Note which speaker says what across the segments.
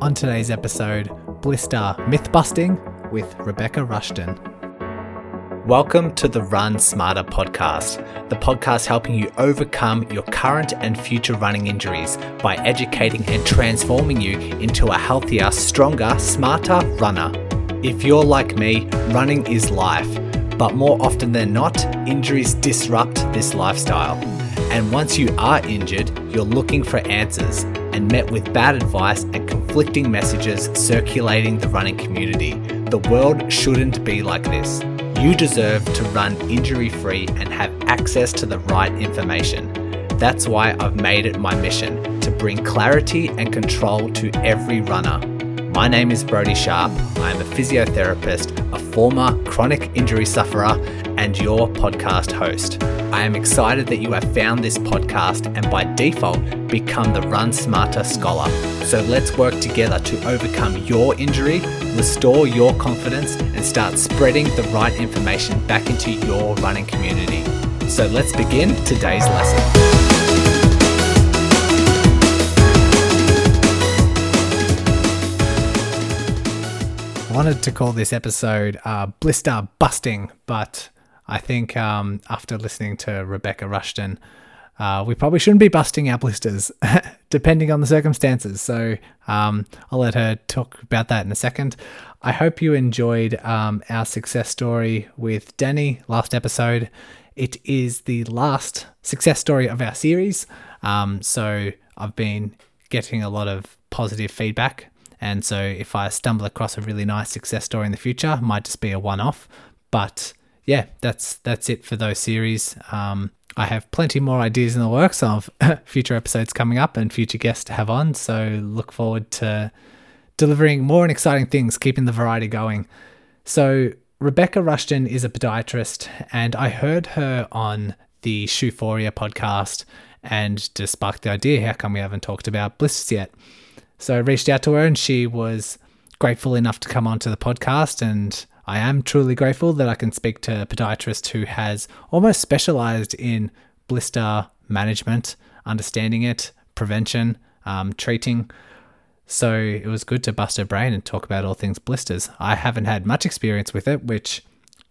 Speaker 1: On today's episode, Blister Myth Busting with Rebecca Rushton. Welcome to the Run Smarter podcast, the podcast helping you overcome your current and future running injuries by educating and transforming you into a healthier, stronger, smarter runner. If you're like me, running is life, but more often than not, injuries disrupt this lifestyle. And once you are injured, you're looking for answers and met with bad advice and conflicting messages circulating the running community. The world shouldn't be like this. You deserve to run injury free and have access to the right information. That's why I've made it my mission to bring clarity and control to every runner. My name is Brodie Sharp. I am a physiotherapist, a former chronic injury sufferer, and your podcast host. I am excited that you have found this podcast and by default become the Run Smarter Scholar. So let's work together to overcome your injury, restore your confidence, and start spreading the right information back into your running community. So let's begin today's lesson. I wanted to call this episode uh, Blister Busting, but I think um, after listening to Rebecca Rushton, uh, we probably shouldn't be busting our blisters, depending on the circumstances. So um, I'll let her talk about that in a second. I hope you enjoyed um, our success story with Danny last episode. It is the last success story of our series. Um, so I've been getting a lot of positive feedback. And so if I stumble across a really nice success story in the future, might just be a one off. But yeah, that's that's it for those series. Um, I have plenty more ideas in the works of future episodes coming up and future guests to have on. So look forward to delivering more and exciting things, keeping the variety going. So Rebecca Rushton is a podiatrist, and I heard her on the Shoephoria podcast and just sparked the idea how come we haven't talked about blisters yet? So I reached out to her and she was grateful enough to come onto the podcast and I am truly grateful that I can speak to a podiatrist who has almost specialized in blister management, understanding it, prevention, um, treating. So it was good to bust her brain and talk about all things blisters. I haven't had much experience with it, which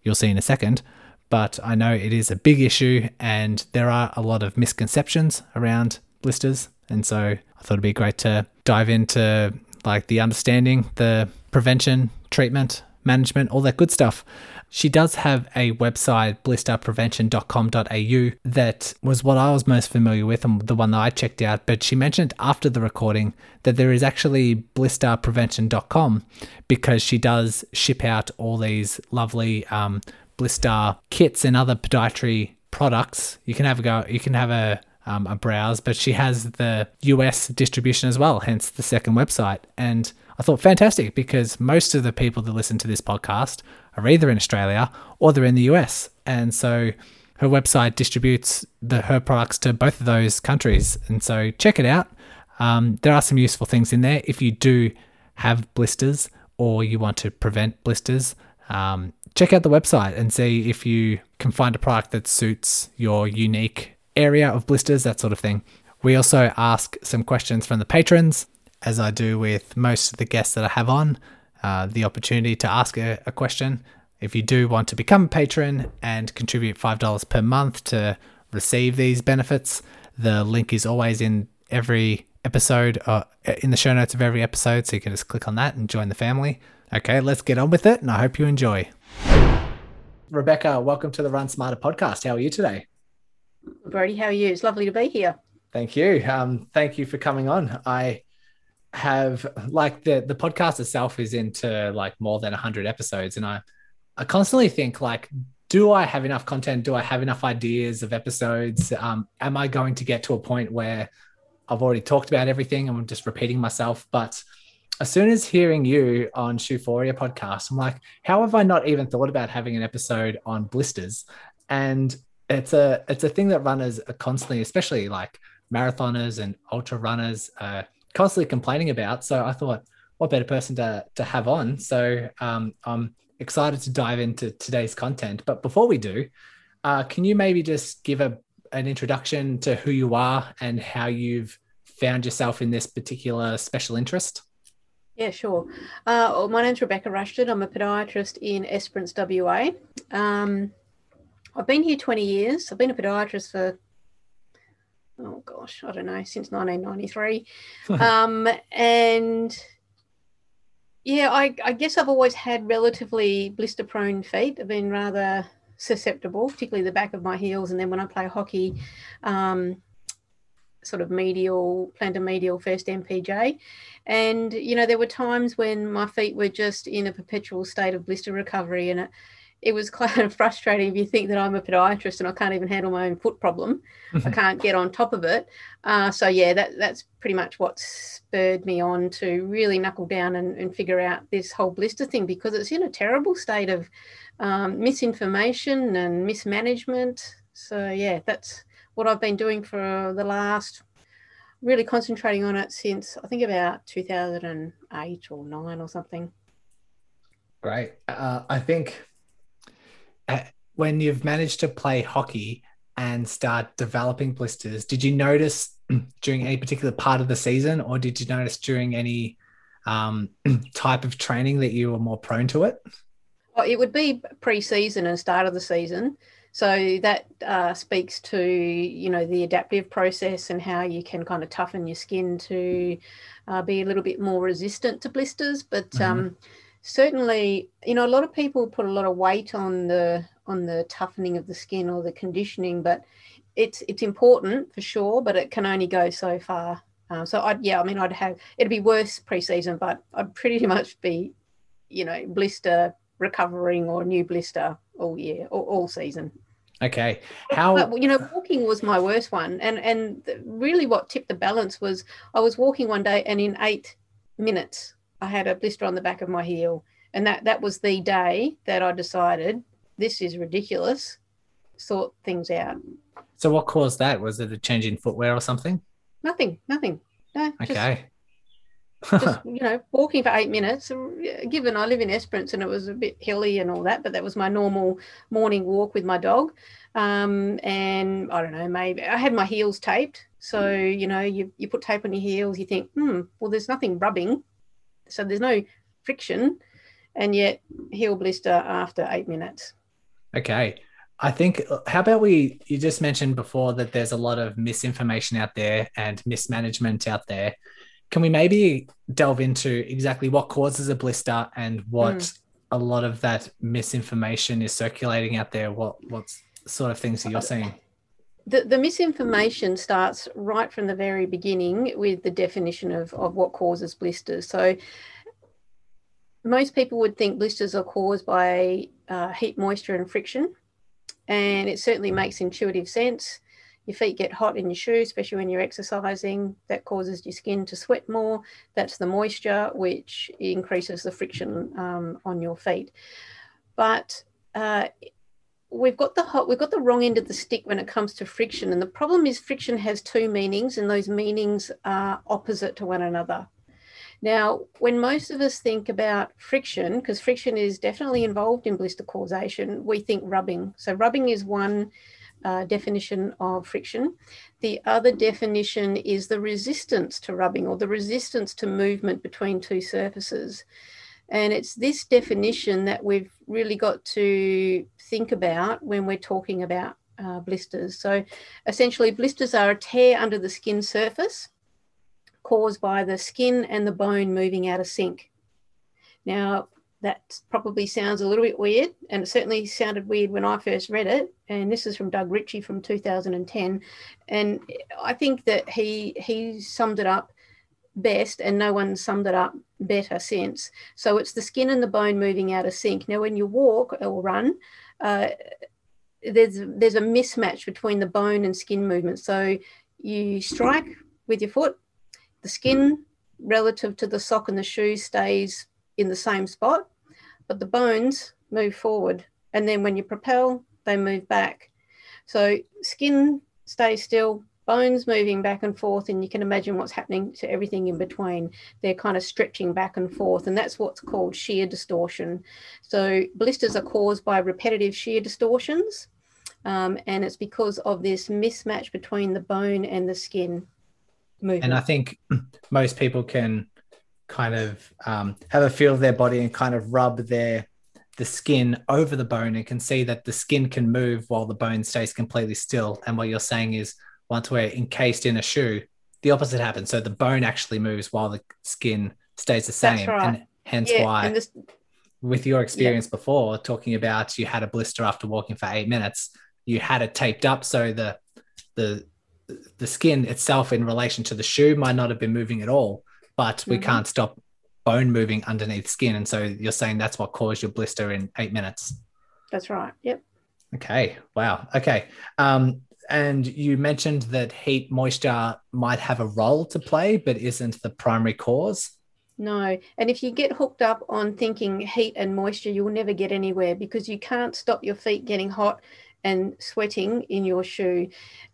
Speaker 1: you'll see in a second, but I know it is a big issue and there are a lot of misconceptions around blisters. And so I thought it'd be great to dive into like the understanding, the prevention, treatment, management, all that good stuff. She does have a website, blisterprevention.com.au, that was what I was most familiar with and the one that I checked out. But she mentioned after the recording that there is actually blisterprevention.com because she does ship out all these lovely um, blister kits and other podiatry products. You can have a go, you can have a um, a browse, but she has the US distribution as well, hence the second website. And I thought fantastic because most of the people that listen to this podcast are either in Australia or they're in the US. And so her website distributes the her products to both of those countries. And so check it out. Um, there are some useful things in there if you do have blisters or you want to prevent blisters. Um, check out the website and see if you can find a product that suits your unique area of blisters, that sort of thing. We also ask some questions from the patrons, as I do with most of the guests that I have on. Uh, the opportunity to ask a, a question. If you do want to become a patron and contribute $5 per month to receive these benefits, the link is always in every episode, uh, in the show notes of every episode, so you can just click on that and join the family. Okay, let's get on with it, and I hope you enjoy. Rebecca, welcome to the Run Smarter podcast. How are you today?
Speaker 2: Brodie, how are you? It's lovely to be here.
Speaker 1: Thank you. Um, thank you for coming on. I have like the the podcast itself is into like more than 100 episodes and I I constantly think like do I have enough content? Do I have enough ideas of episodes? Um, am I going to get to a point where I've already talked about everything and I'm just repeating myself? But as soon as hearing you on Shoephoria podcast, I'm like, how have I not even thought about having an episode on blisters? And it's a it's a thing that runners are constantly, especially like marathoners and ultra runners, uh, constantly complaining about. So I thought, what better person to to have on? So um, I'm excited to dive into today's content. But before we do, uh, can you maybe just give a an introduction to who you are and how you've found yourself in this particular special interest?
Speaker 2: Yeah, sure. Uh, well, my name's Rebecca Rushton. I'm a podiatrist in Esperance, WA. Um, I've been here 20 years. I've been a podiatrist for, oh gosh, I don't know, since 1993. um, and yeah, I, I, guess I've always had relatively blister prone feet. I've been rather susceptible, particularly the back of my heels. And then when I play hockey, um, sort of medial, plantar medial first MPJ. And, you know, there were times when my feet were just in a perpetual state of blister recovery. And it, it was kind of frustrating if you think that I'm a podiatrist and I can't even handle my own foot problem. I can't get on top of it. Uh, so yeah, that that's pretty much what spurred me on to really knuckle down and, and figure out this whole blister thing because it's in a terrible state of um, misinformation and mismanagement. So yeah, that's what I've been doing for the last really concentrating on it since I think about 2008 or nine or something.
Speaker 1: Great. Uh, I think when you've managed to play hockey and start developing blisters, did you notice during any particular part of the season, or did you notice during any um, type of training that you were more prone to it?
Speaker 2: Well, it would be pre-season and start of the season. So that uh, speaks to you know the adaptive process and how you can kind of toughen your skin to uh, be a little bit more resistant to blisters. But mm-hmm. um, certainly, you know, a lot of people put a lot of weight on the on the toughening of the skin or the conditioning, but it's it's important for sure, but it can only go so far. Um, so I'd yeah, I mean, I'd have it'd be worse preseason, but I'd pretty much be, you know, blister recovering or new blister all year, or all season.
Speaker 1: Okay. How
Speaker 2: but, you know, walking was my worst one. And and really what tipped the balance was I was walking one day and in eight minutes I had a blister on the back of my heel. And that that was the day that I decided this is ridiculous. Sort things out.
Speaker 1: So what caused that? Was it a change in footwear or something?
Speaker 2: Nothing, nothing. No,
Speaker 1: okay
Speaker 2: just, you know, walking for eight minutes. Given I live in Esperance and it was a bit hilly and all that, but that was my normal morning walk with my dog. Um, and I don't know, maybe I had my heels taped. So, you know, you, you put tape on your heels, you think, hmm, well, there's nothing rubbing. So there's no friction. And yet, heel blister after eight minutes.
Speaker 1: Okay. I think, how about we, you just mentioned before that there's a lot of misinformation out there and mismanagement out there. Can we maybe delve into exactly what causes a blister and what mm. a lot of that misinformation is circulating out there? What what sort of things are you seeing?
Speaker 2: The, the misinformation starts right from the very beginning with the definition of, of what causes blisters. So most people would think blisters are caused by uh, heat, moisture, and friction. And it certainly makes intuitive sense your feet get hot in your shoes, especially when you're exercising. That causes your skin to sweat more. That's the moisture, which increases the friction um, on your feet. But uh, we've got the hot, we've got the wrong end of the stick when it comes to friction. And the problem is friction has two meanings, and those meanings are opposite to one another. Now, when most of us think about friction, because friction is definitely involved in blister causation, we think rubbing. So rubbing is one uh, definition of friction. The other definition is the resistance to rubbing or the resistance to movement between two surfaces. And it's this definition that we've really got to think about when we're talking about uh, blisters. So essentially, blisters are a tear under the skin surface caused by the skin and the bone moving out of sync. Now, that probably sounds a little bit weird, and it certainly sounded weird when I first read it. And this is from Doug Richie from 2010, and I think that he he summed it up best, and no one summed it up better sense. So it's the skin and the bone moving out of sync. Now, when you walk or run, uh, there's there's a mismatch between the bone and skin movement. So you strike with your foot, the skin relative to the sock and the shoe stays in the same spot but the bones move forward. And then when you propel, they move back. So skin stays still, bones moving back and forth, and you can imagine what's happening to everything in between. They're kind of stretching back and forth, and that's what's called shear distortion. So blisters are caused by repetitive shear distortions, um, and it's because of this mismatch between the bone and the skin movement.
Speaker 1: And I think most people can kind of um, have a feel of their body and kind of rub their the skin over the bone and can see that the skin can move while the bone stays completely still. And what you're saying is once we're encased in a shoe, the opposite happens. So the bone actually moves while the skin stays the same.
Speaker 2: right.
Speaker 1: And hence
Speaker 2: Yeah,
Speaker 1: why
Speaker 2: and this,
Speaker 1: with your experience before talking about you had a blister after walking for eight minutes, you had it taped up so the the the skin itself in relation to the shoe might not have been moving at all, but we
Speaker 2: Mhm.
Speaker 1: can't stop bone moving underneath skin. And so you're saying that's what caused your blister in eight minutes.
Speaker 2: that's right. Yep.
Speaker 1: Okay. Wow. Okay. Um, and you mentioned that heat moisture might have a role to play, but isn't the primary cause.
Speaker 2: No. And if you get hooked up on thinking heat and moisture, you'll never get anywhere because you can't stop your feet getting hot and sweating in your shoe.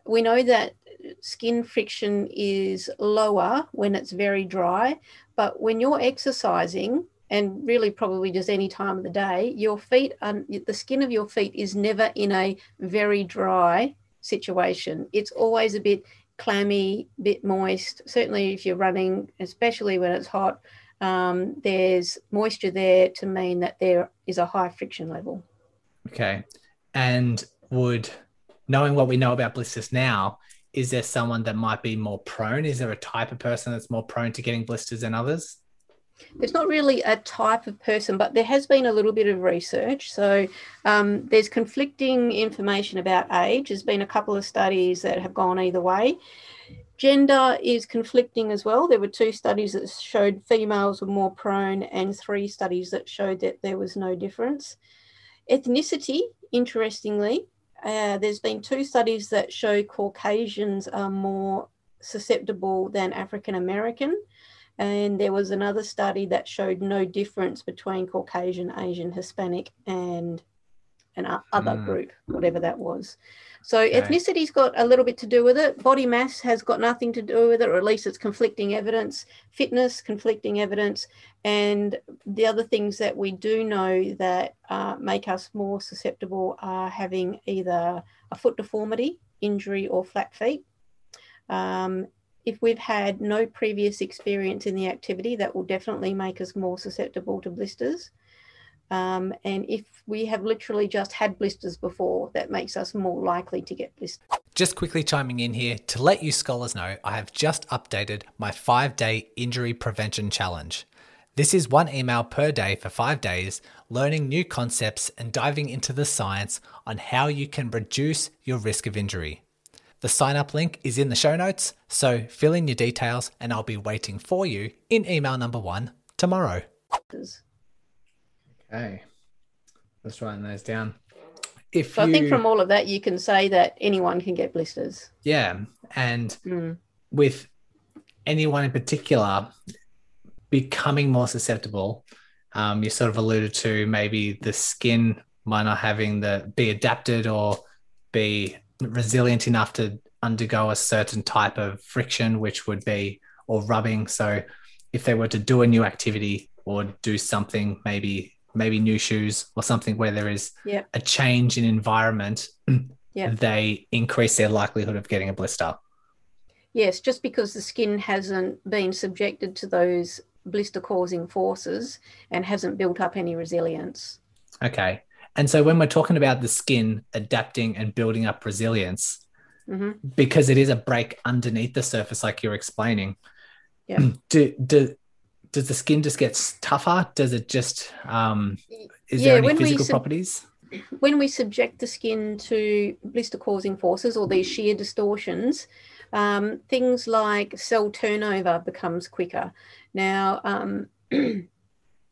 Speaker 2: We know that skin friction is lower when it's very dry, but when you're exercising, and really probably just any time of the day, your feet, are, the skin of your feet is never in a very dry situation. It's always a bit clammy, bit moist. Certainly, if you're running, especially when it's hot, um, there's moisture there to mean that there is a high friction level.
Speaker 1: Okay. And would knowing what we know about blisters now, is there someone that might be more prone? Is there a type of person that's more prone to getting blisters than others?
Speaker 2: There's not really a type of person, but there has been a little bit of research. So um, there's conflicting information about age. There's been a couple of studies that have gone either way. Gender is conflicting as well. There were two studies that showed females were more prone, and three studies that showed that there was no difference. Ethnicity, interestingly, uh, there's been two studies that show Caucasians are more susceptible than African American. And there was another study that showed no difference between Caucasian, Asian, Hispanic, and an other
Speaker 1: Hmm.
Speaker 2: group, whatever that was. So
Speaker 1: Okay.
Speaker 2: ethnicity's got a little bit to do with it. Body mass has got nothing to do with it, or at least it's conflicting evidence. Fitness, conflicting evidence, and the other things that we do know that uh, make us more susceptible are having either a foot deformity, injury, or flat feet. Um, if we've had no previous experience in the activity, that will definitely make us more susceptible to blisters. Um, and if we have literally just had blisters before, that makes us more likely to get blisters.
Speaker 1: Just quickly chiming in here to let you scholars know, I have just updated my five day injury prevention challenge. This is one email per day for five days, learning new concepts and diving into the science on how you can reduce your risk of injury. The sign up link is in the show notes, so fill in your details and I'll be waiting for you in email number one tomorrow. Okay, let's write those down. If
Speaker 2: So I think from all of that, you can say that anyone can get blisters.
Speaker 1: yeah, and
Speaker 2: Mm.
Speaker 1: with anyone in particular becoming more susceptible, um, you sort of alluded to maybe the skin might not having the be adapted or be resilient enough to undergo a certain type of friction, which would be or rubbing. So if they were to do a new activity or do something, maybe maybe new shoes or something where there is
Speaker 2: Yep.
Speaker 1: a change in environment,
Speaker 2: Yep.
Speaker 1: they increase their likelihood of getting a blister.
Speaker 2: Yes, just because the skin hasn't been subjected to those blister causing forces and hasn't built up any resilience.
Speaker 1: Okay. And so when we're talking about the skin adapting and building up resilience,
Speaker 2: hmm
Speaker 1: because it is a break underneath the surface, like you're explaining,
Speaker 2: Yeah.
Speaker 1: do, do, does the skin just get tougher? Does it just, um, is
Speaker 2: Yeah,
Speaker 1: there any physical
Speaker 2: sub-
Speaker 1: properties?
Speaker 2: When we subject the skin to blister causing forces or these shear distortions, um, things like cell turnover becomes quicker. Now, um,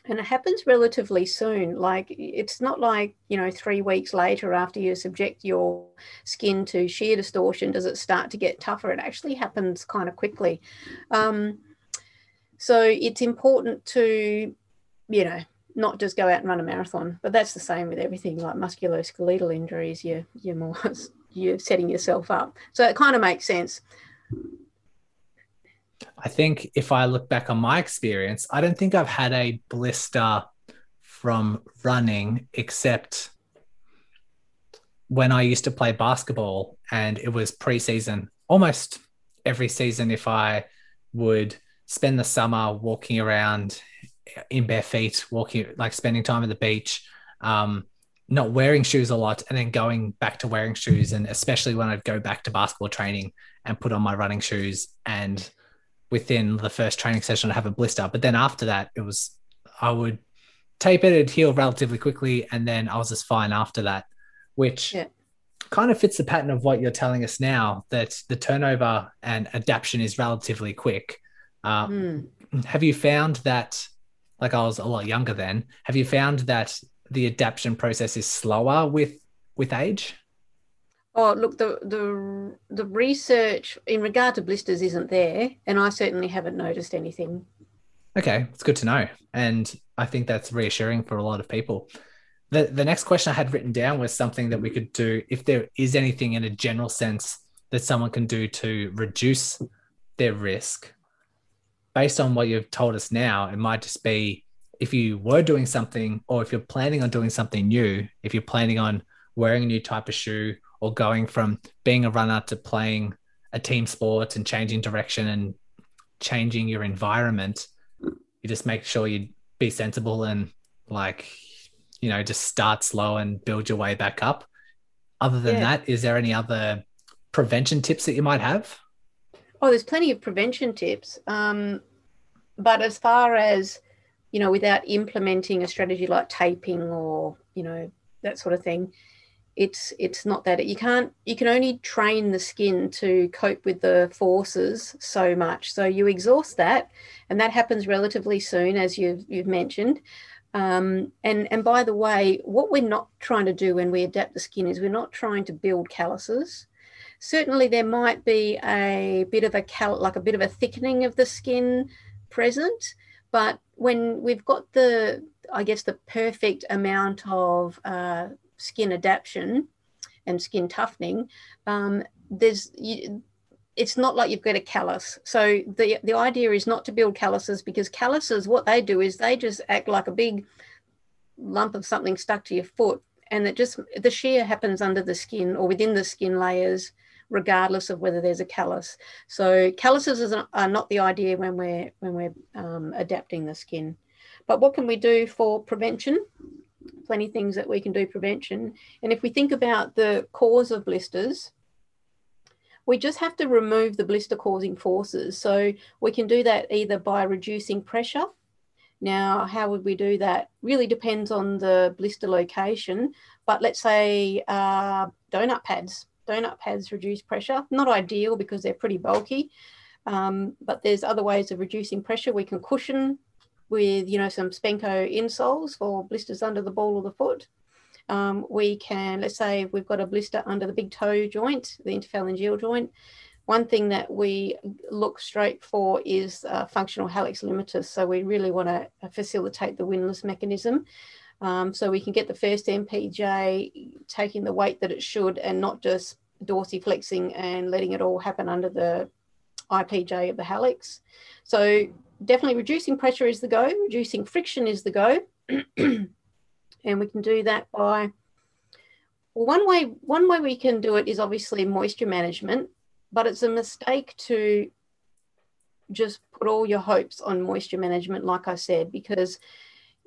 Speaker 2: and it happens relatively soon. Like it's not like, you know, three weeks later after you subject your skin to shear distortion, does it start to get tougher? It actually happens kind of quickly. Um, so it's important to, you know, not just go out and run a marathon, but that's the same with everything like musculoskeletal injuries. you're, you're more, you're setting yourself up. So it kind of makes sense.
Speaker 1: I think if I look back on my experience, I don't think I've had a blister from running except when I used to play basketball and it was preseason. Almost every season, if I would spend the summer walking around in bare feet, walking like spending time at the beach, um, not wearing shoes a lot, and then going back to wearing shoes. And especially when I'd go back to basketball training and put on my running shoes, and within the first training session, I'd have a blister. But then after that, it was I would tape it, it'd heal relatively quickly, and then I was just fine after that, which yeah. kind of fits the pattern of what you're telling us now that the turnover and adaptation is relatively quick. Uh, mm. Have you found that like I was a lot younger then. Have you found that the adaptation process is slower with with age?
Speaker 2: Oh, look, the the the research in regard to blisters isn't there, and I certainly haven't noticed anything.
Speaker 1: Okay, it's good to know, and I think that's reassuring for a lot of people. The the next question I had written down was something that we could do if there is anything in a general sense that someone can do to reduce their risk based on what you've told us now, it might just be if you were doing something or if you're planning on doing something new, if you're planning on wearing a new type of shoe or going from being a runner to playing a team sport and changing direction and changing your environment, you just make sure you be sensible and like, you know, just start slow and build your way back up. Other than yeah. that, is there any other prevention tips that you might have?
Speaker 2: Oh, there's plenty of prevention tips. Um, but as far as you know without implementing a strategy like taping or you know that sort of thing it's it's not that you can't you can only train the skin to cope with the forces so much so you exhaust that and that happens relatively soon as you've you've mentioned um, and and by the way what we're not trying to do when we adapt the skin is we're not trying to build calluses certainly there might be a bit of a cal like a bit of a thickening of the skin present. But when we've got the, I guess, the perfect amount of uh, skin adaptation and skin toughening, um, there's you, it's not like you've got a callus. So the the idea is not to build calluses because calluses, what they do is they just act like a big lump of something stuck to your foot, and it just the shear happens under the skin or within the skin layers regardless of whether there's a callus. So calluses are not the idea when we're when we're um, adapting the skin. But what can we do for prevention? Plenty of things that we can do prevention. And if we think about the cause of blisters, we just have to remove the blister causing forces. So we can do that either by reducing pressure. Now, how would we do that? Really depends on the blister location. But let's say uh, donut pads donut pads reduce pressure. Not ideal because they're pretty bulky, um, but there's other ways of reducing pressure. We can cushion with, you know, some Spenco insoles for blisters under the ball of the foot. Um, we can, let's say we've got a blister under the big toe joint, the interphalangeal joint. One thing that we look straight for is uh, functional hallux limitus. So we really want to facilitate the windlass mechanism. Um, so we can get the first MPJ taking the weight that it should and not just dorsiflexing and letting it all happen under the IPJ of the hallux. So definitely reducing pressure is the go, reducing friction is the go. and we can do that by well, one way one way we can do it is obviously moisture management, but it's a mistake to just put all your hopes on moisture management, like I said, because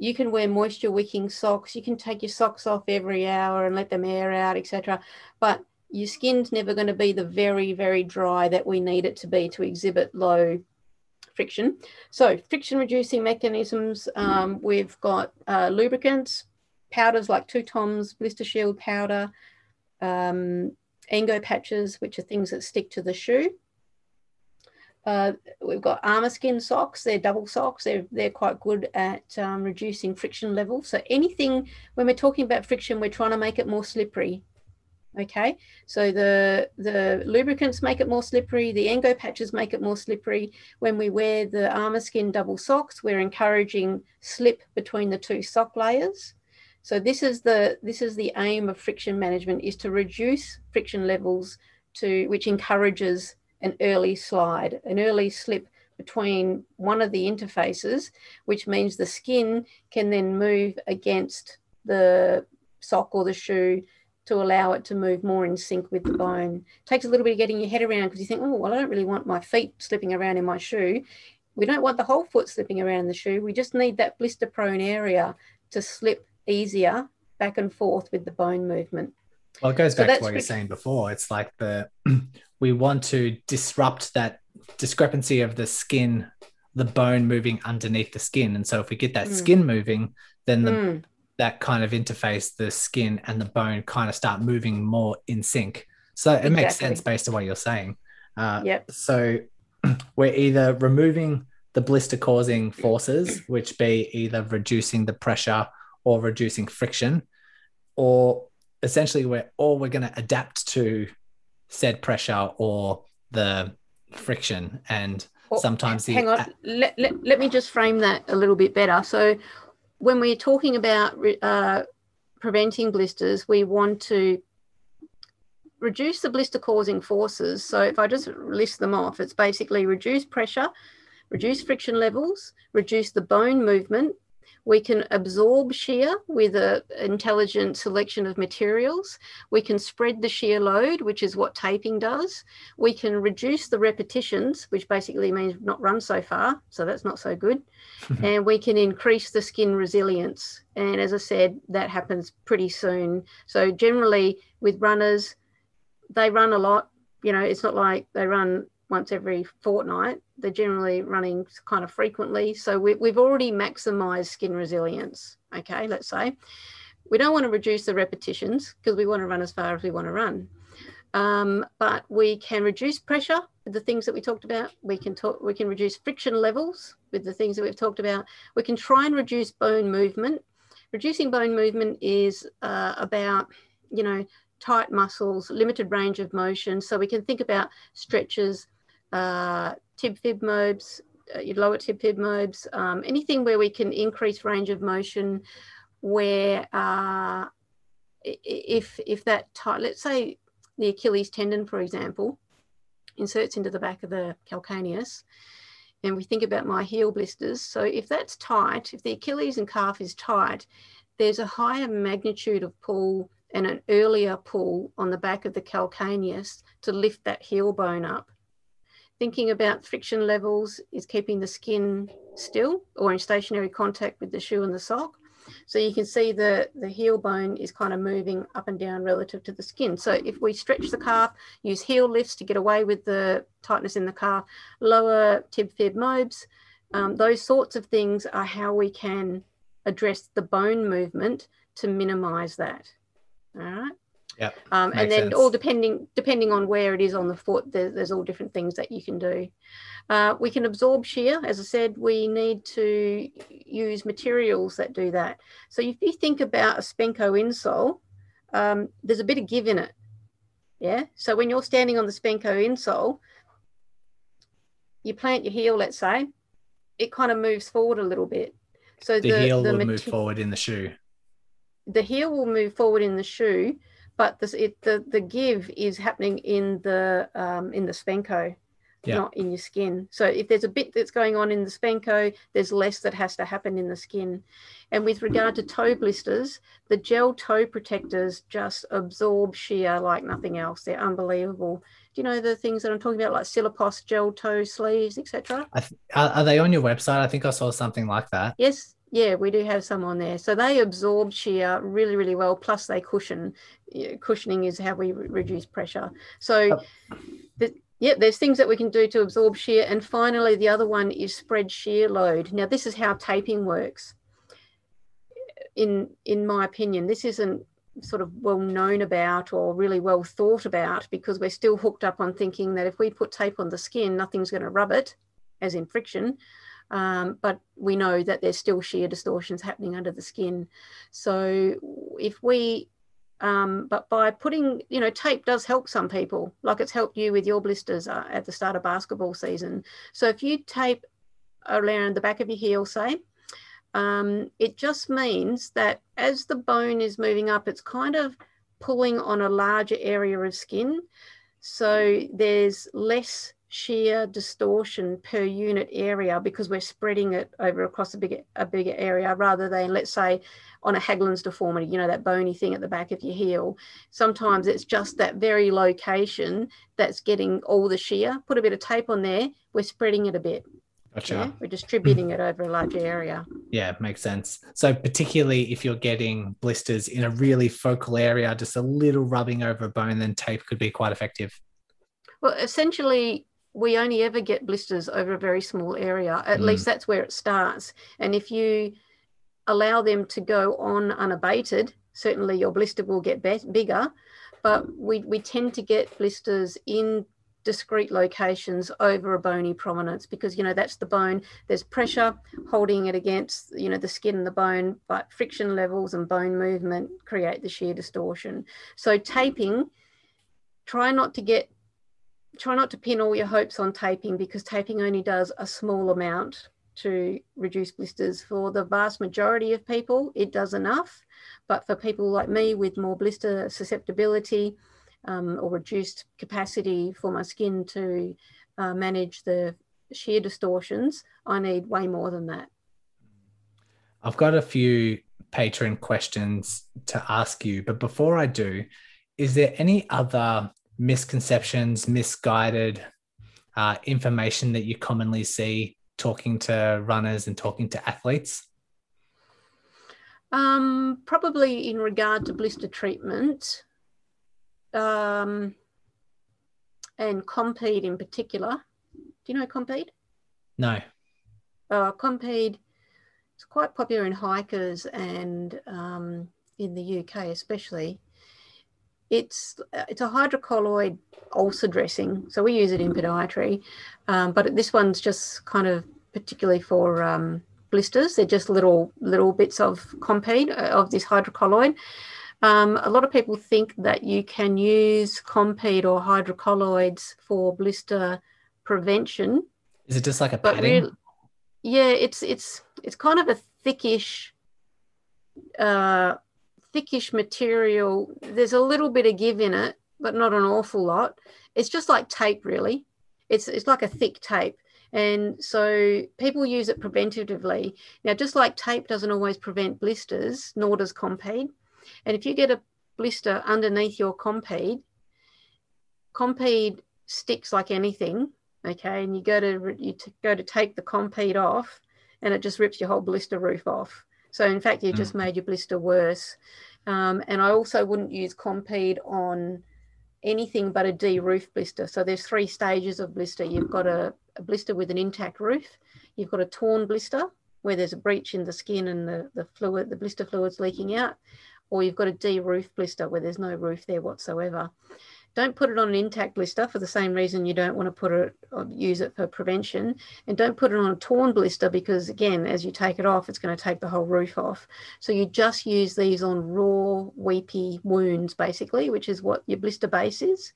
Speaker 2: you can wear moisture wicking socks you can take your socks off every hour and let them air out etc but your skin's never going to be the very very dry that we need it to be to exhibit low friction so friction reducing mechanisms um, we've got uh, lubricants powders like 2Toms blister shield powder um, Engo patches which are things that stick to the shoe uh, we've got Armaskin socks. They're double socks. They're they're quite good at um, reducing friction levels. So anything when we're talking about friction, we're trying to make it more slippery. Okay, so the the lubricants make it more slippery. The Engo patches make it more slippery. When we wear the Armaskin double socks, we're encouraging slip between the two sock layers. So this is the this is the aim of friction management is to reduce friction levels to which encourages an early slide, an early slip between one of the interfaces, which means the skin can then move against the sock or the shoe to allow it to move more in sync with the bone. It takes a little bit of getting your head around because you think, oh, well, I don't really want my feet slipping around in my shoe. We don't want the whole foot slipping around in the shoe. We just need that blister prone area to slip easier back and forth with the bone movement.
Speaker 1: Well, it goes back so to what you were saying before. It's like the we want to disrupt that discrepancy of the skin, the bone moving underneath the skin. And so if we get that mm. skin moving, then the, mm. That kind of interface, the skin and the bone kind of start moving more in sync. So it exactly. makes sense based on what you're saying. Uh,
Speaker 2: yep.
Speaker 1: So we're either removing the blister causing forces, which be either reducing the pressure or reducing friction, or essentially we're or we're going to adapt to said pressure or the friction and well, sometimes the
Speaker 2: hang on let, let, let me just frame that a little bit better so when we're talking about uh, preventing blisters we want to reduce the blister causing forces. So if i just list them off it's basically reduce pressure reduce friction levels reduce the bone movement we can absorb shear with an intelligent selection of materials. We can spread the shear load, which is what taping does. We can reduce the repetitions, which basically means not run so far. So that's not so good. and we can increase the skin resilience. And as I said, that happens pretty soon. So generally with runners, they run a lot. You know, it's not like they run once every fortnight. They're generally running kind of frequently. So we, we've already maximized skin resilience. Okay, let's say. We don't want to reduce the repetitions because we want to run as far as we want to run. Um, but we can reduce pressure with the things that we talked about. We can talk, we can reduce friction levels with the things that we've talked about. We can try and reduce bone movement. Reducing bone movement is uh, about, you know, tight muscles, limited range of motion. So we can think about stretches, uh, tib fib mobs, uh, your lower tib fib mobs, um, anything where we can increase range of motion where uh, if, if that tight, let's say the Achilles tendon, for example, inserts into the back of the calcaneus, and we think about my heel blisters. So if that's tight, if the Achilles and calf is tight, there's a higher magnitude of pull and an earlier pull on the back of the calcaneus to lift that heel bone up Thinking about friction levels is keeping the skin still or in stationary contact with the shoe and the sock. So you can see the, the heel bone is kind of moving up and down relative to the skin. So if we stretch the calf, use heel lifts to get away with the tightness in the calf, lower tib fib mobs, um, those sorts of things are how we can address the bone movement to minimize that. All right.
Speaker 1: Yeah.
Speaker 2: Um, and then sense. all depending depending on where it is on the foot, there, there's all different things that you can do. Uh, we can absorb shear. As I said, we need to use materials that do that. So if you think about a Spenco insole, um, there's a bit of give in it. Yeah. So when you're standing on the Spenco insole, you plant your heel, let's say, it kind of moves forward a little bit.
Speaker 1: So the, the heel the will move forward in the shoe.
Speaker 2: The heel will move forward in the shoe, but this, it, the the give is happening in the um, in the spenco, yeah. not in your skin. So if there's a bit that's going on in the spenco, there's less that has to happen in the skin. And with regard to toe blisters, the gel toe protectors just absorb shear like nothing else. They're unbelievable. Do you know the things that I'm talking about, like Silipos gel toe sleeves, etc.?
Speaker 1: Th- are they on your website? I think I saw something like that.
Speaker 2: Yes, yeah, we do have some on there. So they absorb shear really, really well. Plus, they cushion. Cushioning is how we re- reduce pressure. So, oh. the, yeah, there's things that we can do to absorb shear. And finally, the other one is spread shear load. Now, this is how taping works. In in my opinion, this isn't sort of well known about or really well thought about because we're still hooked up on thinking that if we put tape on the skin, nothing's going to rub it, as in friction. Um, but we know that there's still shear distortions happening under the skin. So if we, um, but by putting, you know, tape does help some people, like it's helped you with your blisters uh, at the start of basketball season. So if you tape around the back of your heel, say, um, it just means that as the bone is moving up, it's kind of pulling on a larger area of skin. So there's less shear distortion per unit area because we're spreading it over across a bigger a bigger area rather than let's say on a Haglund's deformity, you know, that bony thing at the back of your heel. Sometimes it's just that very location that's getting all the shear. Put a bit of tape on there, we're spreading it a bit.
Speaker 1: Gotcha.
Speaker 2: Yeah, we're distributing it over a large area.
Speaker 1: Yeah, makes sense. So, particularly if you're getting blisters in a really focal area, just a little rubbing over a bone, then tape could be quite effective.
Speaker 2: Well, essentially, we only ever get blisters over a very small area. At
Speaker 1: Mm.
Speaker 2: least that's where it starts. And if you allow them to go on unabated, certainly your blister will get bet- bigger. But we, we tend to get blisters in discrete locations over a bony prominence because you know that's the bone there's pressure holding it against you know the skin and the bone but friction levels and bone movement create the shear distortion so taping try not to get try not to pin all your hopes on taping because taping only does a small amount to reduce blisters. For the vast majority of people, it does enough. But for people like me with more blister susceptibility um, or reduced capacity for my skin to uh, manage the shear distortions, I need way more than that.
Speaker 1: I've got a few patron questions to ask you, but before I do, is there any other misconceptions, misguided uh, information that you commonly see talking to runners and talking to athletes?
Speaker 2: Um, probably in regard to blister treatment um, and Compeed in particular. Do you know Compeed?
Speaker 1: No.
Speaker 2: Uh, Compeed is quite popular in hikers and um, in the UK especially. It's it's a hydrocolloid ulcer dressing, so we use it in podiatry. Um, but this one's just kind of particularly for um, blisters. They're just little little bits of Compeed uh, of this hydrocolloid. Um, a lot of people think that you can use Compeed or hydrocolloids for blister prevention.
Speaker 1: Is it just like a padding?
Speaker 2: real, yeah, it's it's it's kind of a thickish, uh, thickish material. There's a little bit of give in it, but not an awful lot. It's just like tape, really. It's it's like a thick tape, and so people use it preventatively. Now, just like tape doesn't always prevent blisters, nor does Compeed. And if you get a blister underneath your Compeed, Compeed sticks like anything okay and you go to you go to take the Compeed off and it just rips your whole blister roof off so in fact you just made your blister worse. Um, and i also wouldn't use Compeed on anything but a d roof blister. So there's three stages of blister. You've got a, a blister with an intact roof. You've got a torn blister where there's a breach in the skin and the, the fluid the blister fluid's leaking out or you've got a d roof blister where there's no roof there whatsoever don't put it on an intact blister for the same reason you don't want to put it or use it for prevention and don't put it on a torn blister because again as you take it off it's going to take the whole roof off so you just use these on raw weepy wounds basically which is what your blister base is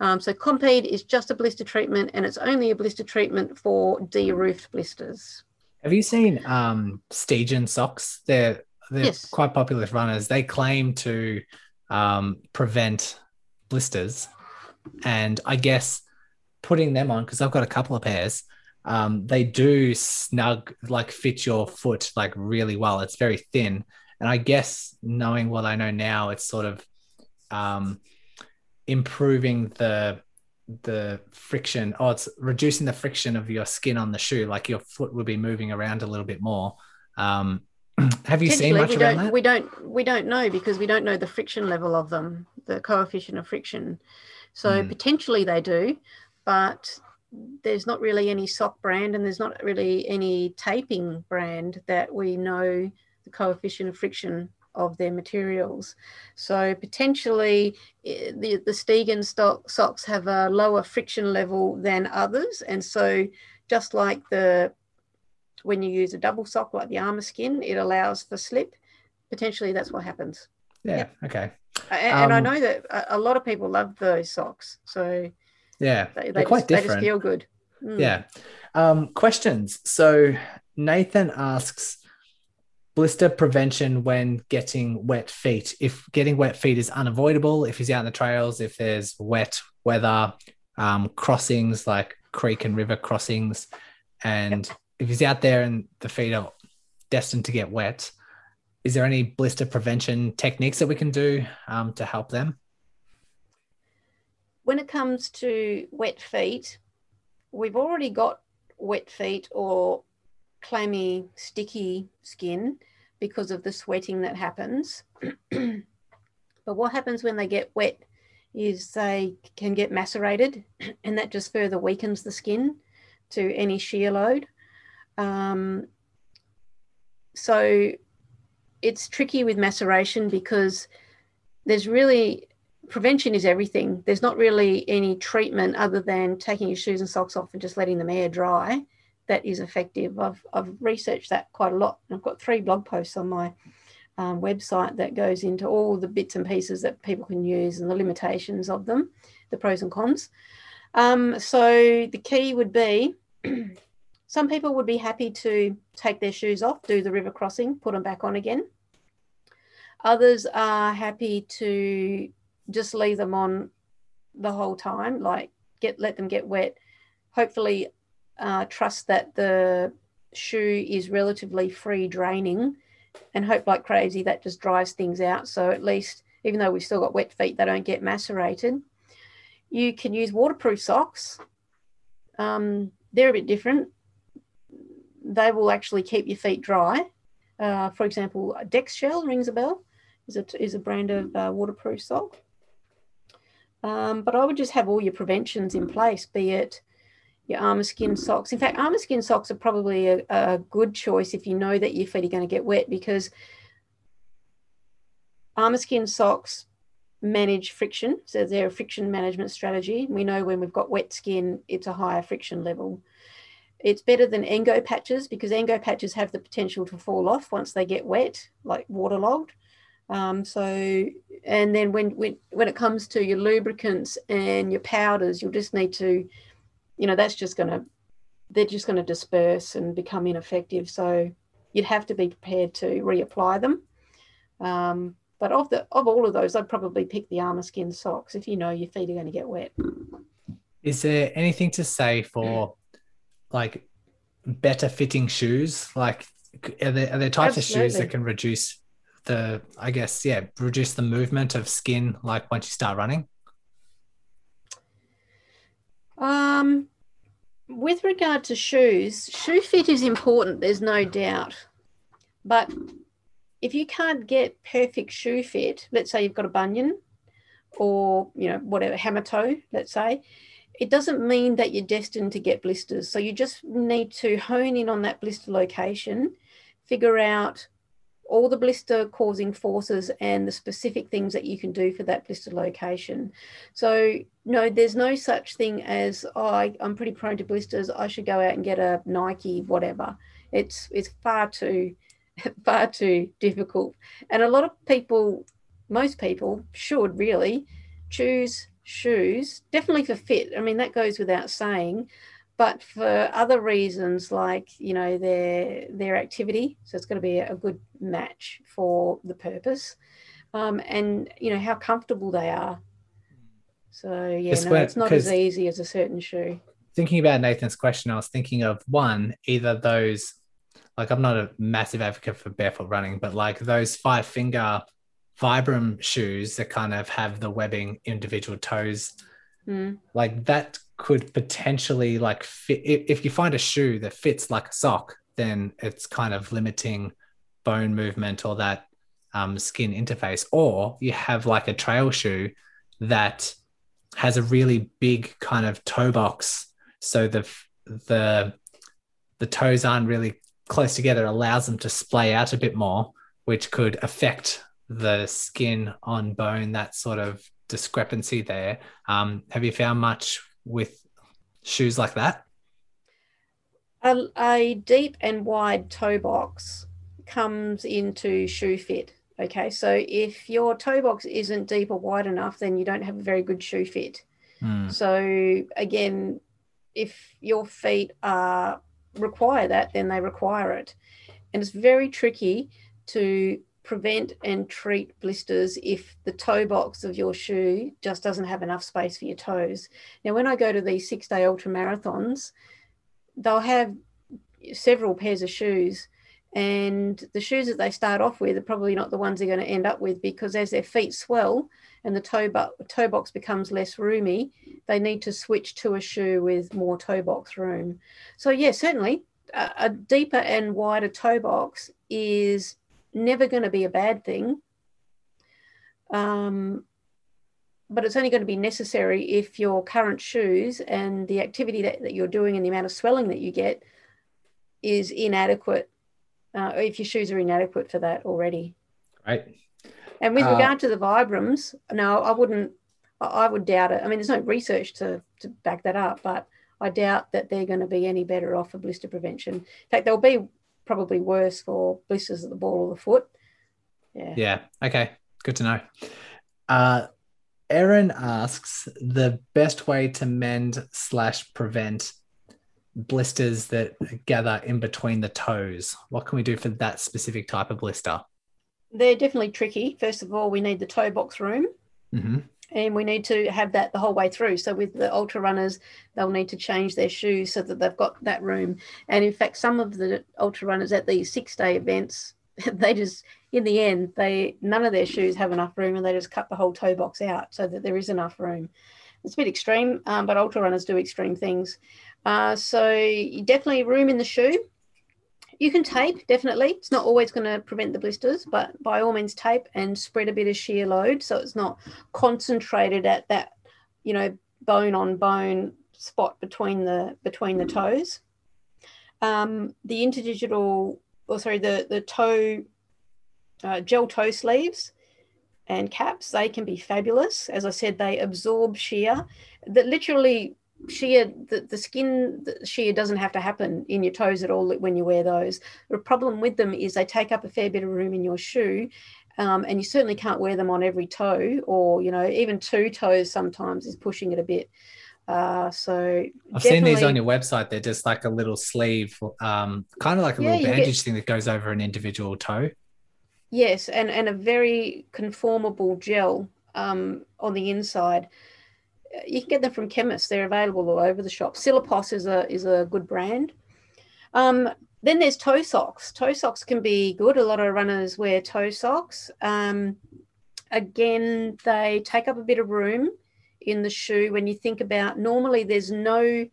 Speaker 2: um, so Compeed is just a blister treatment and it's only a blister treatment for de-roofed blisters
Speaker 1: Have you seen um, socks? They're they're
Speaker 2: Yes.
Speaker 1: quite popular with runners. They claim to um, prevent blisters, and I guess putting them on because I've got a couple of pairs. Um, they do snug, like fit your foot like really well. It's very thin, and I guess knowing what I know now, it's sort of um, improving the the friction oh it's reducing the friction of your skin on the shoe like your foot will be moving around a little bit more um have you seen much
Speaker 2: we
Speaker 1: around
Speaker 2: don't
Speaker 1: that?
Speaker 2: we don't we don't know because we don't know the friction level of them the coefficient of friction. So
Speaker 1: Mm.
Speaker 2: potentially they do but there's not really any sock brand and there's not really any taping brand that we know the coefficient of friction of their materials. So potentially eh, the the Steigen stock socks have a lower friction level than others. And so just like the when you use a double sock like the Armaskin, it allows for slip. Potentially, that's what happens.
Speaker 1: yeah okay
Speaker 2: A- And, I
Speaker 1: Um,
Speaker 2: know that a, lot of people love those socks, so
Speaker 1: yeah
Speaker 2: they, just,
Speaker 1: quite
Speaker 2: they just feel good. Mm.
Speaker 1: yeah um questions so nathan asks blister prevention when getting wet feet if getting wet feet is unavoidable if he's out in the trails if there's wet weather um, crossings like creek and river crossings and if he's out there and the feet are destined to get wet is there any blister prevention techniques that we can do um, to help them
Speaker 2: When it comes to wet feet, we've already got wet feet or clammy, sticky skin because of the sweating that happens. but what happens when they get wet is they can get macerated, and that just further weakens the skin to any shear load. Um, so it's tricky with maceration because there's really prevention is everything. There's not really any treatment other than taking your shoes and socks off and just letting them air dry that is effective. I've, I've researched that quite a lot. I've got three blog posts on my um, website that goes into all the bits and pieces that people can use and the limitations of them, the pros and cons. Um, so the key would be some people would be happy to take their shoes off, do the river crossing, put them back on again. Others are happy to just leave them on the whole time, like get let them get wet. Hopefully, uh, trust that the shoe is relatively free draining, and hope like crazy that just dries things out. So at least, even though we've still got wet feet, they don't get macerated. You can use waterproof socks. Um, they're a bit different. They will actually keep your feet dry. Uh, for example, DexShell rings a bell. Is a, is a brand of uh, waterproof sock. Um, but I would just have all your preventions in place, be it your Armaskin socks. In fact, Armaskin socks are probably a, a good choice if you know that your feet are going to get wet because Armaskin socks manage friction. So they're a friction management strategy. We know when we've got wet skin, it's a higher friction level. It's better than Engo patches because Engo patches have the potential to fall off once they get wet, like waterlogged. Um, so, and then when, when when it comes to your lubricants and your powders, you'll just need to, you know, that's just going to, they're just going to disperse and become ineffective. So, you'd have to be prepared to reapply them. Um, but of the of all of those, I'd probably pick the Armaskin socks if you know your feet are going to get wet.
Speaker 1: Is there anything to say for like better fitting shoes? Like, are there, are there types Absolutely. of shoes that can reduce the I guess yeah reduce the movement of skin like once you start running?
Speaker 2: Um, with regard to shoes, shoe fit is important. There's no doubt, but if you can't get perfect shoe fit, let's say you've got a bunion or you know whatever hammer toe, let's say, it doesn't mean that you're destined to get blisters. So you just need to hone in on that blister location, figure out all the blister causing forces and the specific things that you can do for that blister location. So, no, there's no such thing as, oh, I, am pretty prone to blisters. I should go out and get a Nike, whatever. It's, it's far too, far too difficult. And a lot of people, most people should really choose shoes, definitely for fit. I mean, that goes without saying, but for other reasons like you know their their activity so it's going to be a good match for the purpose um, and you know how comfortable they are so yeah no, it's not as easy as a certain shoe
Speaker 1: thinking about nathan's question i was thinking of one either those like i'm not a massive advocate for barefoot running but like those five finger vibram shoes that kind of have the webbing individual toes mm. like that could potentially like fit if you find a shoe that fits like a sock then it's kind of limiting bone movement or that um, skin interface or you have like a trail shoe that has a really big kind of toe box so the the the toes aren't really close together allows them to splay out a bit more which could affect the skin on bone that sort of discrepancy there um, have you found much with shoes like that?
Speaker 2: A, a deep and wide toe box comes into shoe fit. Okay, so if your toe box isn't deep or wide enough, then you don't have a very good shoe fit. Mm. So again, if your feet are require that, then they require it, and it's very tricky to prevent and treat blisters if the toe box of your shoe just doesn't have enough space for your toes. Now, when I go to these six day ultra marathons, they'll have several pairs of shoes. And the shoes that they start off with are probably not the ones they're going to end up with because as their feet swell and the toe, bo- toe box becomes less roomy, they need to switch to a shoe with more toe box room. So, yeah, certainly a, a deeper and wider toe box is never going to be a bad thing. Um, but it's only going to be necessary if your current shoes and the activity that, that you're doing and the amount of swelling that you get is inadequate, uh, if your shoes are inadequate for that already.
Speaker 1: Right.
Speaker 2: And with uh, regard to the Vibrams, no, I wouldn't, I would doubt it. I mean, there's no research to, to back that up, but I doubt that they're going to be any better off for blister prevention. In fact, they'll be probably worse for blisters at the ball or the foot. Yeah.
Speaker 1: Yeah. Okay. Good to know. Uh, Erin asks the best way to mend slash prevent blisters that gather in between the toes. What can we do for that specific type of blister?
Speaker 2: They're definitely tricky. First of all, we need the toe box room.
Speaker 1: Mm-hmm.
Speaker 2: And we need to have that the whole way through. So with the ultra runners, they'll need to change their shoes so that they've got that room. And in fact, some of the ultra runners at these six day events, they just in the end, they none of their shoes have enough room, and they just cut the whole toe box out so that there is enough room. It's a bit extreme, um, but ultra runners do extreme things. Uh, so definitely room in the shoe. You can tape, definitely. It's not always going to prevent the blisters, but by all means tape and spread a bit of shear load so it's not concentrated at that, you know, bone on bone spot between the between the toes. Um, the interdigital, or sorry, the the toe uh, gel toe sleeves and caps, they can be fabulous. As I said, they absorb shear. That literally shear, the, the skin the shear doesn't have to happen in your toes at all when you wear those. The problem with them is they take up a fair bit of room in your shoe. Um, and you certainly can't wear them on every toe, or you know, even two toes sometimes is pushing it a bit. Uh, so
Speaker 1: I've seen these on your website. They're just like a little sleeve, um, kind of like a yeah, little bandage get, thing that goes over an individual toe.
Speaker 2: Yes, and, and a very conformable gel um, on the inside. You can get them from chemists. They're available all over the shop. Silipos is a is a good brand. Um, then there's toe socks. Toe socks can be good. A lot of runners wear toe socks. Um, again, they take up a bit of room in the shoe. When you think about normally, there's no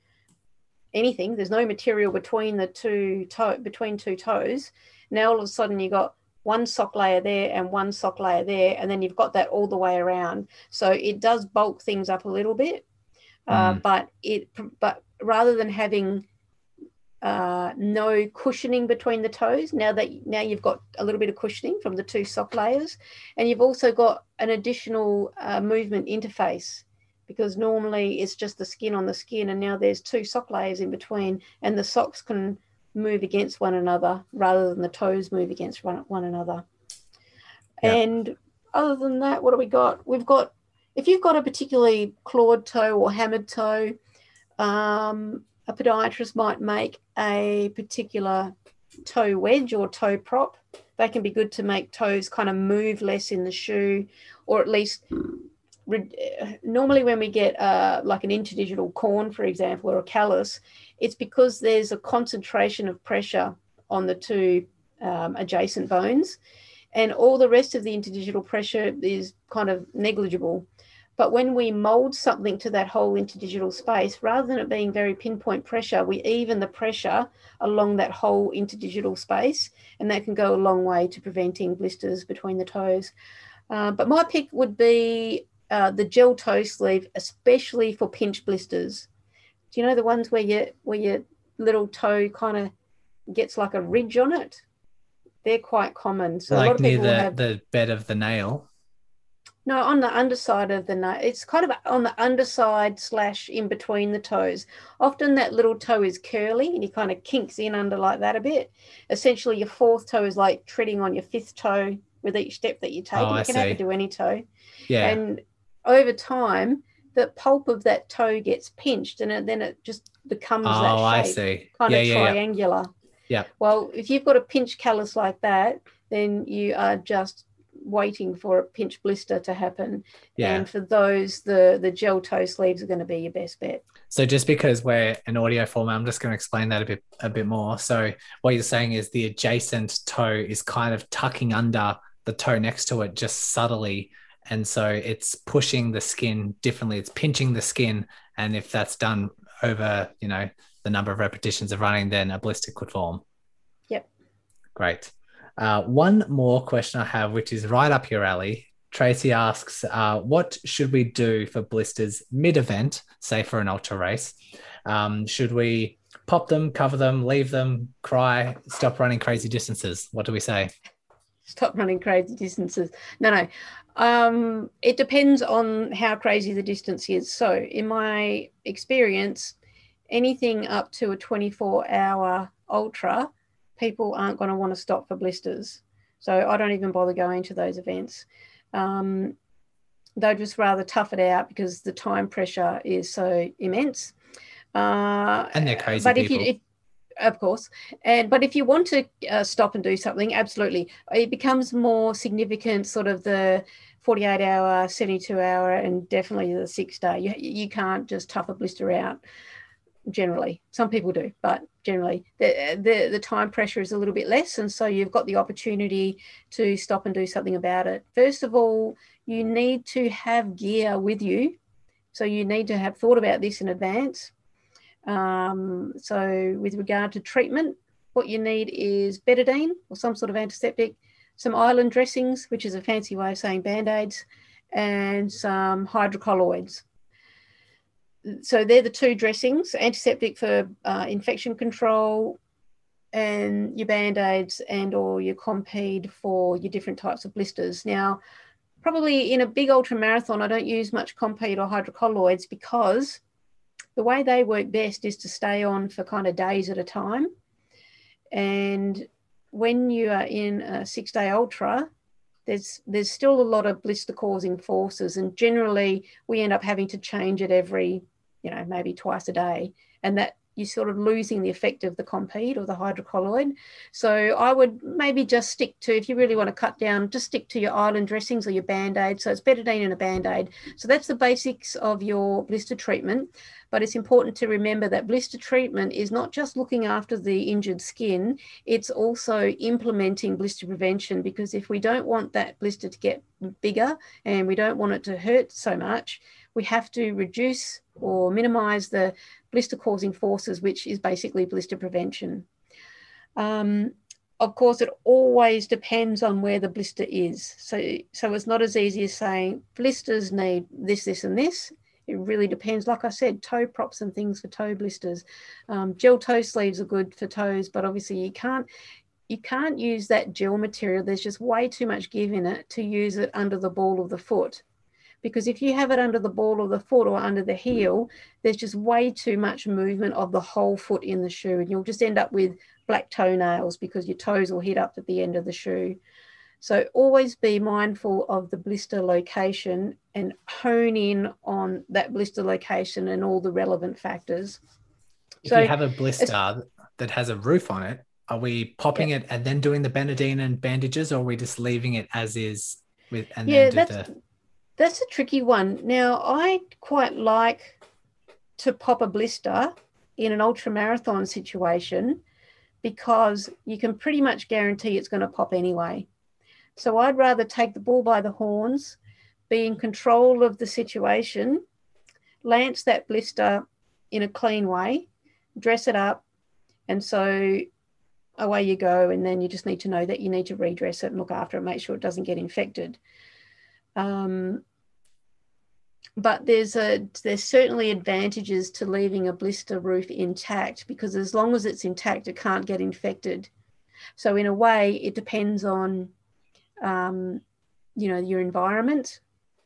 Speaker 2: anything. There's no material between the two toe between two toes. Now all of a sudden you got one sock layer there and one sock layer there, and then you've got that all the way around. So it does bulk things up a little bit, uh, mm. but it but rather than having uh, no cushioning between the toes, now that now you've got a little bit of cushioning from the two sock layers, and you've also got an additional uh, movement interface because normally it's just the skin on the skin, and now there's two sock layers in between, and the socks can move against one another rather than the toes move against one, one another. Yeah. And other than that, what do we got? We've got, if you've got a particularly clawed toe or hammered toe, um, a podiatrist might make a particular toe wedge or toe prop. They can be good to make toes kind of move less in the shoe, or at least normally when we get uh, like an interdigital corn, for example, or a callus, it's because there's a concentration of pressure on the two um, adjacent bones, and all the rest of the interdigital pressure is kind of negligible. But when we mold something to that whole interdigital space, rather than it being very pinpoint pressure, we even the pressure along that whole interdigital space, and that can go a long way to preventing blisters between the toes. Uh, but my pick would be uh, the gel toe sleeve, especially for pinch blisters. Do you know the ones where you where your little toe kind of gets like a ridge on it? They're quite common.
Speaker 1: So like near the, have, the bed of the nail.
Speaker 2: No, on the underside of the nail. It's kind of on the underside slash in between the toes. Often that little toe is curly and he kind of kinks in under like that a bit. Essentially, your fourth toe is like treading on your fifth toe with each step that you take. Oh, you I can see. have to do any toe.
Speaker 1: Yeah.
Speaker 2: And over time, the pulp of that toe gets pinched and then it just becomes oh, that shape, I see. kind yeah, of yeah, triangular.
Speaker 1: Yeah.
Speaker 2: Well, if you've got a pinch callus like that, then you are just waiting for a pinch blister to happen. Yeah. And for those, the the gel toe sleeves are going to be your best bet.
Speaker 1: So just because we're an audio format, I'm just going to explain that a bit a bit more. So what you're saying is the adjacent toe is kind of tucking under the toe next to it just subtly and so it's pushing the skin differently. It's pinching the skin, and if that's done over, you know, the number of repetitions of running, then a blister could form.
Speaker 2: Yep.
Speaker 1: Great. Uh, one more question I have, which is right up your alley. Tracy asks, uh, what should we do for blisters mid-event, say for an ultra race? Um, should we pop them, cover them, leave them, cry, stop running crazy distances? What do we say?
Speaker 2: Stop running crazy distances. No, no. Um, it depends on how crazy the distance is. So, in my experience, anything up to a 24 hour ultra, people aren't going to want to stop for blisters. So, I don't even bother going to those events. Um, they'd just rather tough it out because the time pressure is so immense.
Speaker 1: Uh, and they're crazy but people. If you, if,
Speaker 2: of course. And but if you want to uh, stop and do something, absolutely, it becomes more significant. Sort of the 48 hour, 72 hour, and definitely the six day. You you can't just tough a blister out. Generally, some people do, but generally the, the the time pressure is a little bit less, and so you've got the opportunity to stop and do something about it. First of all, you need to have gear with you, so you need to have thought about this in advance um, so, with regard to treatment, what you need is betadine or some sort of antiseptic, some island dressings, which is a fancy way of saying band aids, and some hydrocolloids. So, they're the two dressings antiseptic for uh, infection control, and your band aids and or your Compeed for your different types of blisters. Now, probably in a big ultra marathon, I don't use much Compeed or hydrocolloids because the way they work best is to stay on for kind of days at a time. And when you are in a six day ultra, there's there's still a lot of blister causing forces, and generally we end up having to change it every, you know, maybe twice a day, and that you're sort of losing the effect of the Compeed or the hydrocolloid. So I would maybe just stick to, if you really want to cut down, just stick to your island dressings or your band-aid. So it's betadine and a band-aid. So that's the basics of your blister treatment. But it's important to remember that blister treatment is not just looking after the injured skin, it's also implementing blister prevention because if we don't want that blister to get bigger and we don't want it to hurt so much, we have to reduce or minimize the blister causing forces, which is basically blister prevention. Um, of course, it always depends on where the blister is. So, so it's not as easy as saying blisters need this, this, and this. It really depends. Like I said, toe props and things for toe blisters. Um, gel toe sleeves are good for toes, but obviously you can't you can't use that gel material. There's just way too much give in it to use it under the ball of the foot because if you have it under the ball of the foot or under the heel, there's just way too much movement of the whole foot in the shoe, and you'll just end up with black toenails because your toes will hit up at the end of the shoe. So always be mindful of the blister location and hone in on that blister location and all the relevant factors.
Speaker 1: If so you have a blister that has a roof on it, are we popping yeah. it and then doing the betadine and bandages, or are we just leaving it as is with and yeah, then do
Speaker 2: that's, the that's a tricky one. Now, I quite like to pop a blister in an ultra marathon situation because you can pretty much guarantee it's going to pop anyway. So I'd rather take the bull by the horns, be in control of the situation, lance that blister in a clean way, dress it up, and so away you go. And then you just need to know that you need to redress it and look after it, make sure it doesn't get infected. Um, but there's a there's certainly advantages to leaving a blister roof intact because as long as it's intact, it can't get infected. So in a way, it depends on um, you know your environment.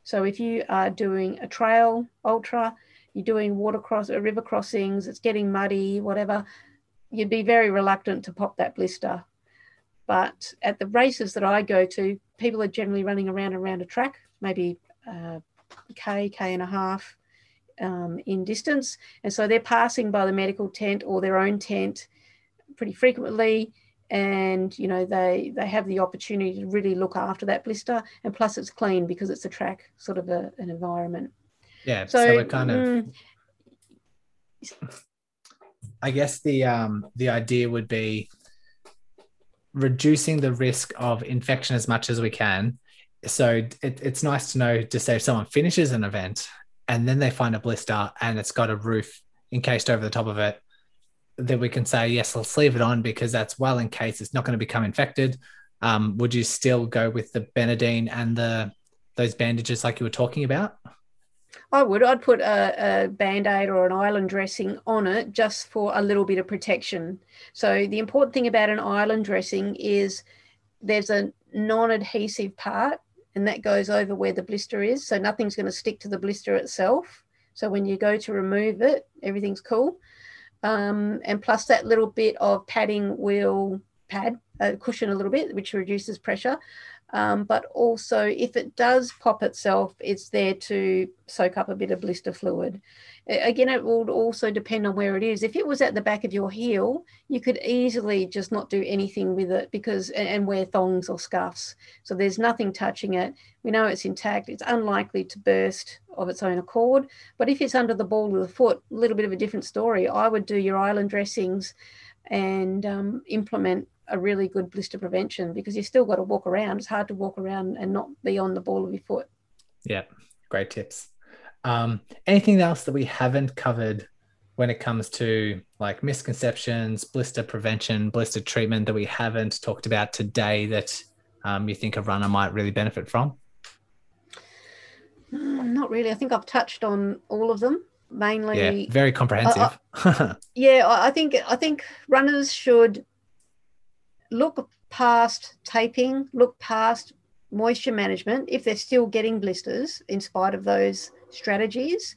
Speaker 2: So if you are doing a trail ultra, you're doing water cross or river crossings, it's getting muddy, whatever, you'd be very reluctant to pop that blister. But at the races that I go to, people are generally running around around a track, maybe uh, k, k and a half um, in distance. And so they're passing by the medical tent or their own tent pretty frequently. And, you know, they, they have the opportunity to really look after that blister. And plus it's clean because it's a track sort of a, an environment.
Speaker 1: Yeah. So, so it kind of, mm, I guess the, um, the idea would be reducing the risk of infection as much as we can so it, it's nice to know to say if someone finishes an event and then they find a blister and it's got a roof encased over the top of it, that we can say, yes, let's leave it on because that's well encased. It's not going to become infected. Um, would you still go with the betadine and the those bandages like you were talking about?
Speaker 2: I would. I'd put a, a band aid or an island dressing on it just for a little bit of protection. So, the important thing about an island dressing is there's a non adhesive part, and that goes over where the blister is. So, nothing's going to stick to the blister itself. So, when you go to remove it, everything's cool. Um, and plus, that little bit of padding will pad, uh, cushion a little bit, which reduces pressure. Um, but also, if it does pop itself, it's there to soak up a bit of blister fluid. Again, it will also depend on where it is. If it was at the back of your heel, you could easily just not do anything with it because and wear thongs or scuffs. So there's nothing touching it. We know it's intact. It's unlikely to burst of its own accord. But if it's under the ball of the foot, a little bit of a different story. I would do your island dressings and um, implement a really good blister prevention because you still got to walk around. It's hard to walk around and not be on the ball of your foot.
Speaker 1: Yeah, great tips. Um, anything else that we haven't covered when it comes to like misconceptions, blister prevention, blister treatment that we haven't talked about today that um, you think a runner might really benefit from?
Speaker 2: Mm, not really. I think I've touched on all of them mainly.
Speaker 1: Yeah, very comprehensive.
Speaker 2: Uh, uh, yeah, I think I think runners should look past taping, look past moisture management if they're still getting blisters in spite of those strategies,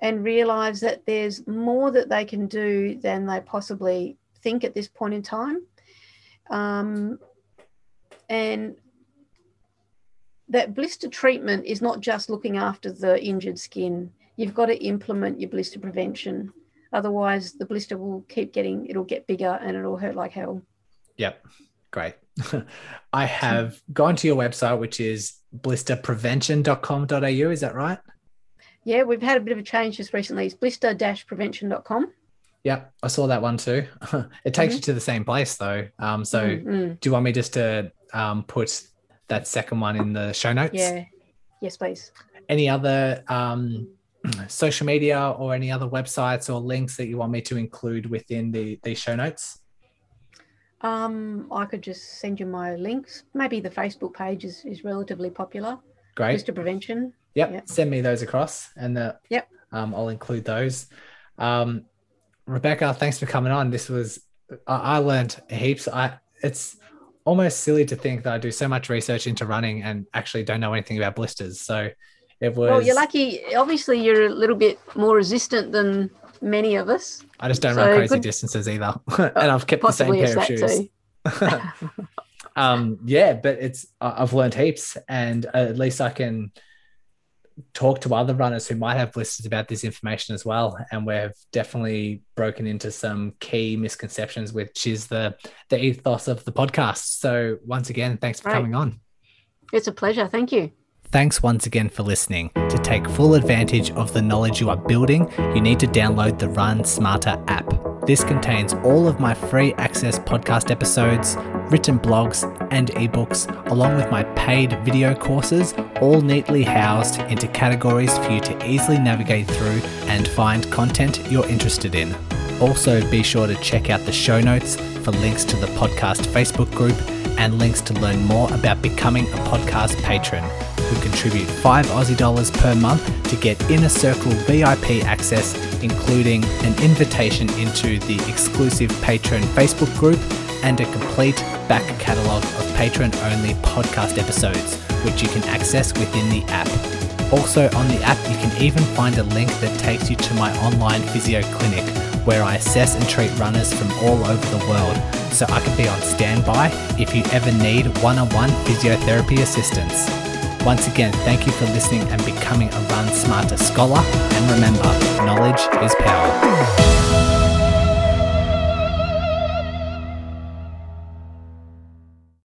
Speaker 2: and realize that there's more that they can do than they possibly think at this point in time. Um, and that blister treatment is not just looking after the injured skin. You've got to implement your blister prevention. Otherwise, the blister will keep getting, it'll get bigger and it'll hurt like hell.
Speaker 1: Yep. Great. I have gone to your website, which is blisterprevention.com.au. Is that right?
Speaker 2: Yeah, we've had a bit of a change just recently. It's blister-prevention.com.
Speaker 1: Yep, I saw that one too. it takes mm-hmm. you to the same place though. Um, so mm-hmm. do you want me just to um, put that second one in the show notes?
Speaker 2: Yeah. Yes, please.
Speaker 1: Any other um, social media or any other websites or links that you want me to include within the, the show notes?
Speaker 2: Um, I could just send you my links. Maybe the Facebook page is, is relatively popular.
Speaker 1: Great.
Speaker 2: Blister prevention.
Speaker 1: Yep. yep. Send me those across and the,
Speaker 2: yep.
Speaker 1: Um, I'll include those. Um, Rebecca, thanks for coming on. This was I, I learned heaps. I it's almost silly to think that I do so much research into running and actually don't know anything about blisters. So it was.
Speaker 2: Well, you're lucky. Obviously, you're a little bit more resistant than many of us.
Speaker 1: I just don't so run crazy good... distances either, and I've kept the same pair of shoes. um, yeah, but it's I've learned heaps, and at least I can talk to other runners who might have blisters about this information as well. And we've definitely broken into some key misconceptions, which is the the ethos of the podcast. So once again, thanks for right. coming on.
Speaker 2: It's a pleasure. Thank you.
Speaker 1: Thanks once again for listening. To take full advantage of the knowledge you are building, you need to download the Run Smarter app. This contains all of my free access podcast episodes, written blogs, and ebooks, along with my paid video courses, all neatly housed into categories for you to easily navigate through and find content you're interested in. Also, be sure to check out the show notes for links to the podcast Facebook group and links to learn more about becoming a podcast patron who contribute 5 Aussie dollars per month to get Inner Circle VIP access, including an invitation into the exclusive Patreon Facebook group and a complete back catalogue of patron only podcast episodes, which you can access within the app. Also, on the app, you can even find a link that takes you to my online physio clinic where I assess and treat runners from all over the world so I can be on standby if you ever need one on one physiotherapy assistance. Once again, thank you for listening and becoming a Run Smarter scholar. And remember, knowledge is power.